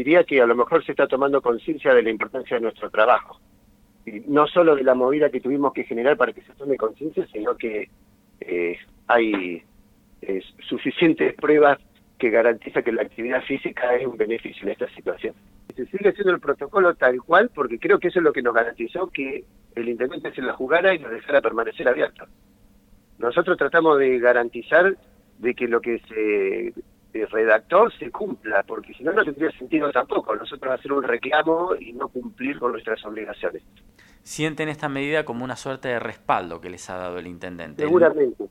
diría que a lo mejor se está tomando conciencia de la importancia de nuestro trabajo. Y no solo de la movida que tuvimos que generar para que se tome conciencia, sino que eh, hay eh, suficientes pruebas que garantizan que la actividad física es un beneficio en esta situación. Se sigue haciendo el protocolo tal cual porque creo que eso es lo que nos garantizó que el intendente se la jugara y nos dejara permanecer abierto. Nosotros tratamos de garantizar de que lo que se redactor se cumpla, porque si no, no tendría sentido tampoco nosotros hacer un reclamo y no cumplir con nuestras obligaciones. ¿Sienten esta medida como una suerte de respaldo que les ha dado el intendente? Seguramente,